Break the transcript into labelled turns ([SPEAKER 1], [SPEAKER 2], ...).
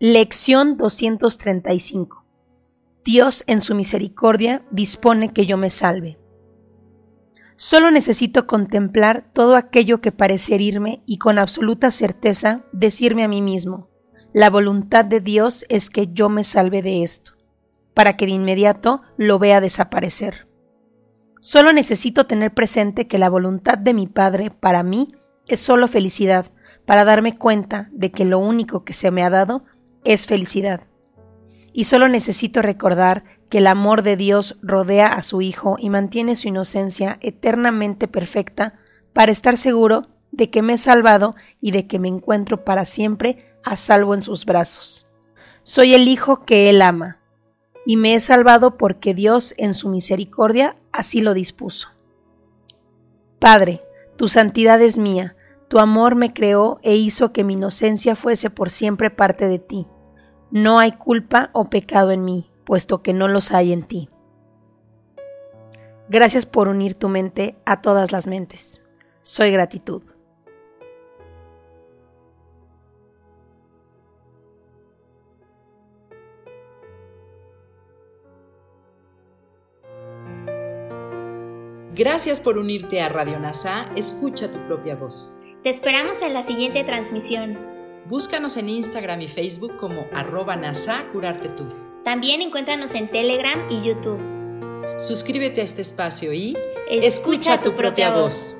[SPEAKER 1] Lección 235 Dios en su misericordia dispone que yo me salve. Solo necesito contemplar todo aquello que parece herirme y con absoluta certeza decirme a mí mismo, la voluntad de Dios es que yo me salve de esto, para que de inmediato lo vea desaparecer. Solo necesito tener presente que la voluntad de mi Padre para mí es solo felicidad, para darme cuenta de que lo único que se me ha dado es felicidad. Y solo necesito recordar que el amor de Dios rodea a su Hijo y mantiene su inocencia eternamente perfecta para estar seguro de que me he salvado y de que me encuentro para siempre a salvo en sus brazos. Soy el Hijo que Él ama, y me he salvado porque Dios en su misericordia así lo dispuso. Padre, tu santidad es mía, tu amor me creó e hizo que mi inocencia fuese por siempre parte de ti. No hay culpa o pecado en mí, puesto que no los hay en ti. Gracias por unir tu mente a todas las mentes. Soy gratitud.
[SPEAKER 2] Gracias por unirte a Radio NASA. Escucha tu propia voz.
[SPEAKER 3] Te esperamos en la siguiente transmisión.
[SPEAKER 2] Búscanos en Instagram y Facebook como arroba NASA Curarte Tú.
[SPEAKER 3] También encuéntranos en Telegram y YouTube.
[SPEAKER 2] Suscríbete a este espacio y
[SPEAKER 3] escucha, tu propia voz.